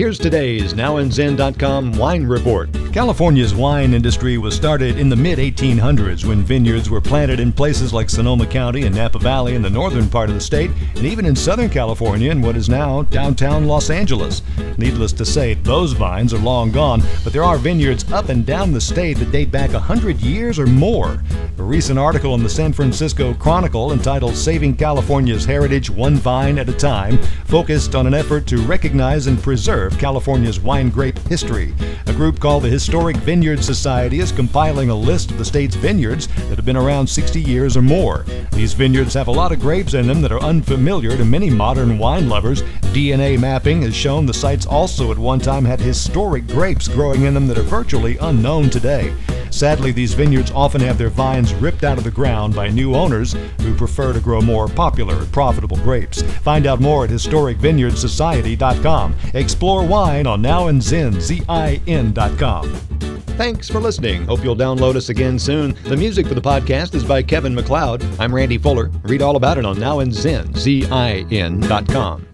Here's today's NowAndZin.com wine report. California's wine industry was started in the mid 1800s when vineyards were planted in places like Sonoma County and Napa Valley in the northern part of the state, and even in Southern California in what is now downtown Los Angeles. Needless to say, those vines are long gone, but there are vineyards up and down the state that date back 100 years or more. A recent article in the San Francisco Chronicle entitled Saving California's Heritage One Vine at a Time focused on an effort to recognize and preserve California's wine grape history. A group called the Historic Vineyard Society is compiling a list of the state's vineyards that have been around 60 years or more. These vineyards have a lot of grapes in them that are unfamiliar to many modern wine lovers. DNA mapping has shown the sites also at one time had historic grapes growing in them that are virtually unknown today. Sadly, these vineyards often have their vines ripped out of the ground by new owners who prefer to grow more popular and profitable grapes. Find out more at historicvineyardsociety.com. Explore wine on nowandzin.com. Thanks for listening. Hope you'll download us again soon. The music for the podcast is by Kevin MacLeod. I'm Randy Fuller. Read all about it on nowandzin.com.